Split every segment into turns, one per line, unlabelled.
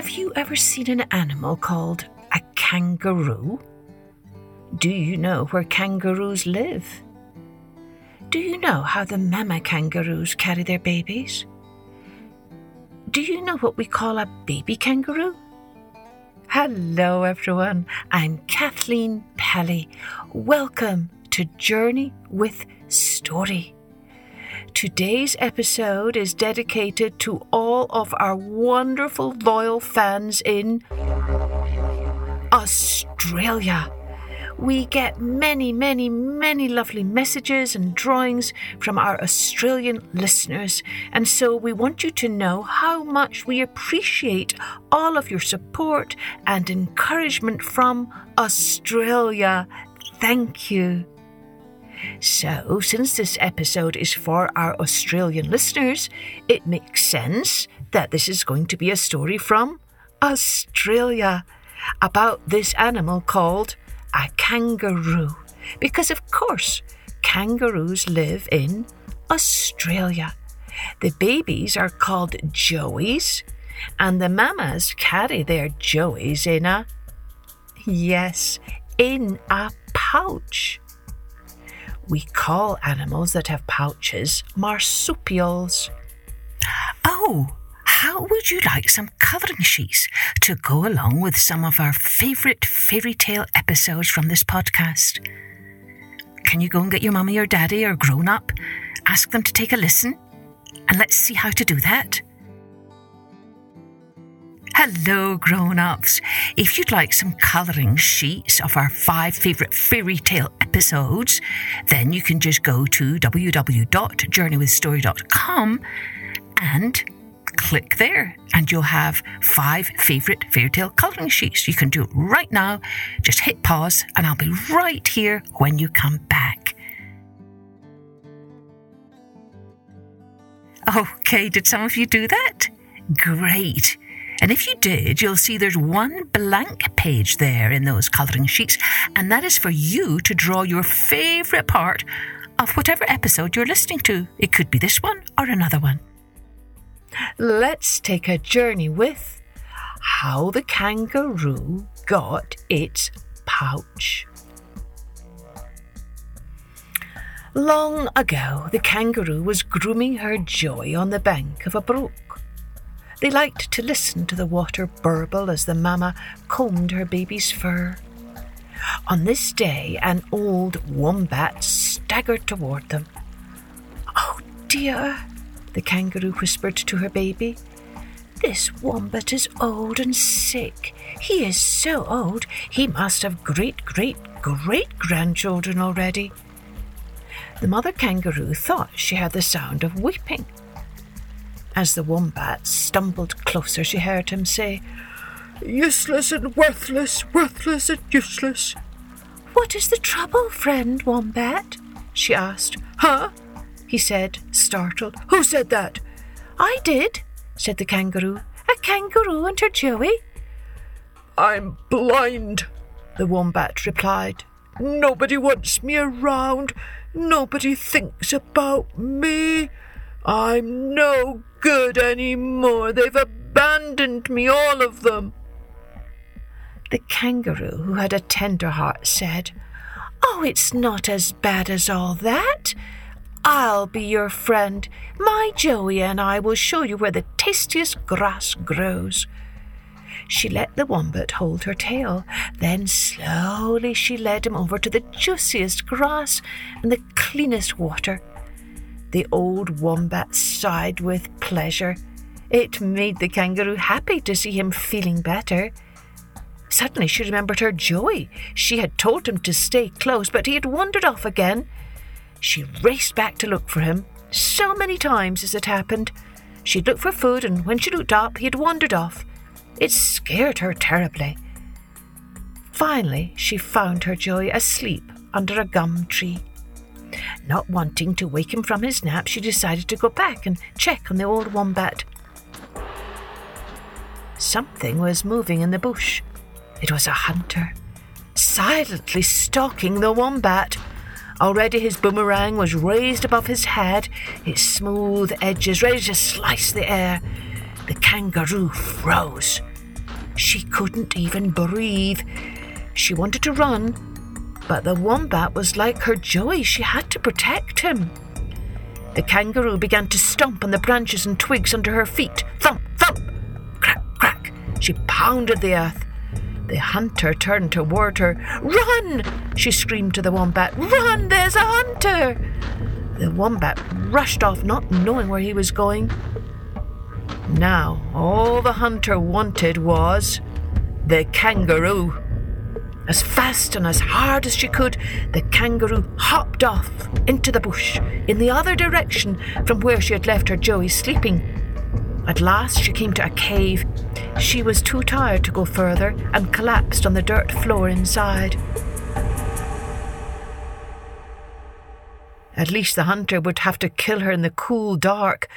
Have you ever seen an animal called a kangaroo? Do you know where kangaroos live? Do you know how the mama kangaroos carry their babies? Do you know what we call a baby kangaroo? Hello, everyone. I'm Kathleen Pelley. Welcome to Journey with Story. Today's episode is dedicated to all of our wonderful loyal fans in Australia. We get many, many, many lovely messages and drawings from our Australian listeners, and so we want you to know how much we appreciate all of your support and encouragement from Australia. Thank you. So, since this episode is for our Australian listeners, it makes sense that this is going to be a story from Australia about this animal called a kangaroo. Because, of course, kangaroos live in Australia. The babies are called joeys, and the mamas carry their joeys in a, yes, in a pouch. We call animals that have pouches marsupials. Oh, how would you like some covering sheets to go along with some of our favourite fairy tale episodes from this podcast? Can you go and get your mummy or daddy or grown up? Ask them to take a listen? And let's see how to do that. Hello, grown ups. If you'd like some colouring sheets of our five favourite fairy tale episodes, then you can just go to www.journeywithstory.com and click there, and you'll have five favourite fairy tale colouring sheets. You can do it right now. Just hit pause, and I'll be right here when you come back. Okay, did some of you do that? Great. And if you did, you'll see there's one blank page there in those colouring sheets, and that is for you to draw your favourite part of whatever episode you're listening to. It could be this one or another one. Let's take a journey with how the kangaroo got its pouch. Long ago, the kangaroo was grooming her joey on the bank of a brook. They liked to listen to the water burble as the mamma combed her baby's fur. On this day, an old wombat staggered toward them. Oh dear, the kangaroo whispered to her baby. This wombat is old and sick. He is so old, he must have great, great, great grandchildren already. The mother kangaroo thought she heard the sound of weeping. As the wombat stumbled closer, she heard him say, Useless and worthless, worthless and useless. What is the trouble, friend wombat? she asked. Huh? he said, startled. Who said that? I did, said the kangaroo. A kangaroo and her joey. I'm blind, the wombat replied. Nobody wants me around. Nobody thinks about me. I'm no good any more. They've abandoned me, all of them. The kangaroo, who had a tender heart, said, Oh, it's not as bad as all that. I'll be your friend. My Joey and I will show you where the tastiest grass grows. She let the wombat hold her tail. Then slowly she led him over to the juiciest grass and the cleanest water. The old wombat sighed with pleasure. It made the kangaroo happy to see him feeling better. Suddenly she remembered her Joey. She had told him to stay close, but he had wandered off again. She raced back to look for him. So many times as it happened. She'd looked for food, and when she looked up, he had wandered off. It scared her terribly. Finally, she found her Joey asleep under a gum tree. Not wanting to wake him from his nap, she decided to go back and check on the old wombat. Something was moving in the bush. It was a hunter, silently stalking the wombat. Already his boomerang was raised above his head, its smooth edges ready to slice the air. The kangaroo froze. She couldn't even breathe. She wanted to run, but the wombat was like her joy. She had to protect him. The kangaroo began to stomp on the branches and twigs under her feet. Thump, thump! Crack, crack! She pounded the earth. The hunter turned toward her. Run! she screamed to the wombat. Run! There's a hunter! The wombat rushed off, not knowing where he was going. Now, all the hunter wanted was the kangaroo. As fast and as hard as she could, the kangaroo hopped off into the bush in the other direction from where she had left her Joey sleeping. At last she came to a cave. She was too tired to go further and collapsed on the dirt floor inside. At least the hunter would have to kill her in the cool dark,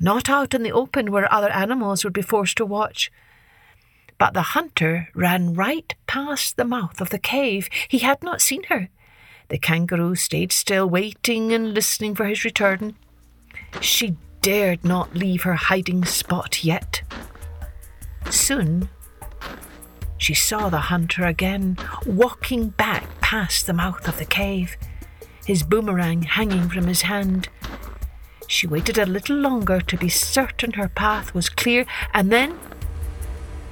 not out in the open where other animals would be forced to watch. But the hunter ran right past the mouth of the cave. He had not seen her. The kangaroo stayed still, waiting and listening for his return. She dared not leave her hiding spot yet. Soon, she saw the hunter again, walking back past the mouth of the cave, his boomerang hanging from his hand. She waited a little longer to be certain her path was clear, and then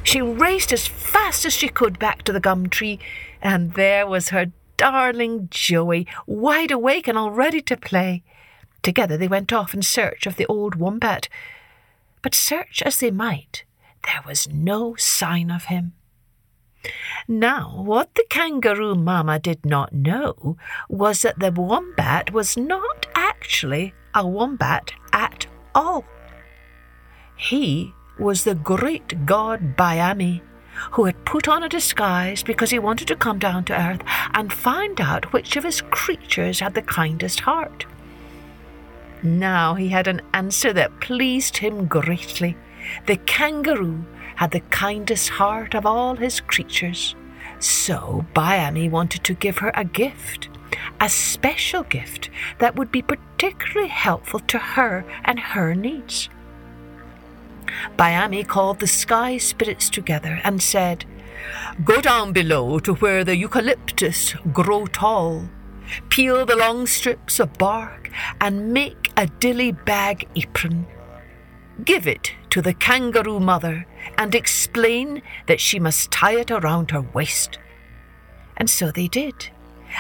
she raced as fast as she could back to the gum tree, and there was her darling Joey, wide awake and all ready to play. Together they went off in search of the old wombat. But search as they might, there was no sign of him. Now, what the kangaroo mamma did not know was that the wombat was not actually a wombat at all. He was the great god Byamee, who had put on a disguise because he wanted to come down to earth and find out which of his creatures had the kindest heart. Now he had an answer that pleased him greatly. The kangaroo had the kindest heart of all his creatures. So Byamee wanted to give her a gift, a special gift that would be particularly helpful to her and her needs. Byamee called the sky spirits together and said, Go down below to where the eucalyptus grow tall. Peel the long strips of bark and make a dilly bag apron. Give it to the kangaroo mother and explain that she must tie it around her waist. And so they did.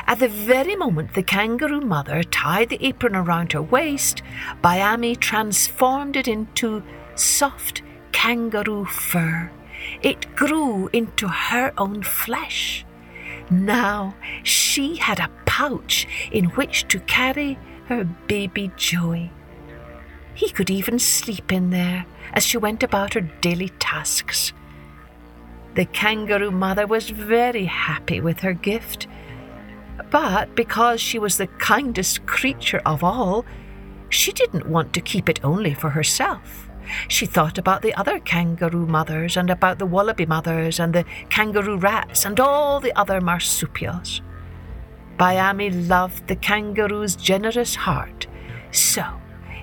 At the very moment the kangaroo mother tied the apron around her waist, Byamee transformed it into soft kangaroo fur. It grew into her own flesh. Now she had a pouch in which to carry her baby Joey. He could even sleep in there as she went about her daily tasks. The kangaroo mother was very happy with her gift, but because she was the kindest creature of all, she didn't want to keep it only for herself. She thought about the other kangaroo mothers and about the wallaby mothers and the kangaroo rats and all the other marsupials. Byamee loved the kangaroo's generous heart, so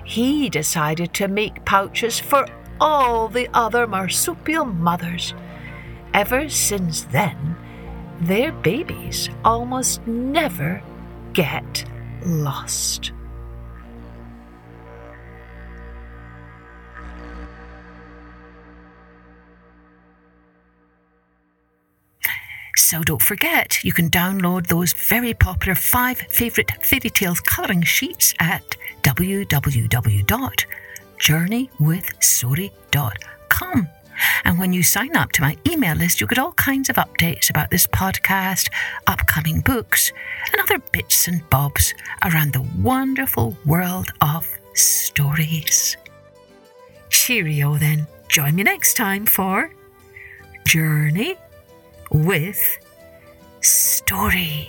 he decided to make pouches for all the other marsupial mothers. Ever since then, their babies almost never get lost. So don't forget, you can download those very popular five favourite fairy tales colouring sheets at www.journeywithstory.com. And when you sign up to my email list, you'll get all kinds of updates about this podcast, upcoming books, and other bits and bobs around the wonderful world of stories. Cheerio then. Join me next time for Journey with story.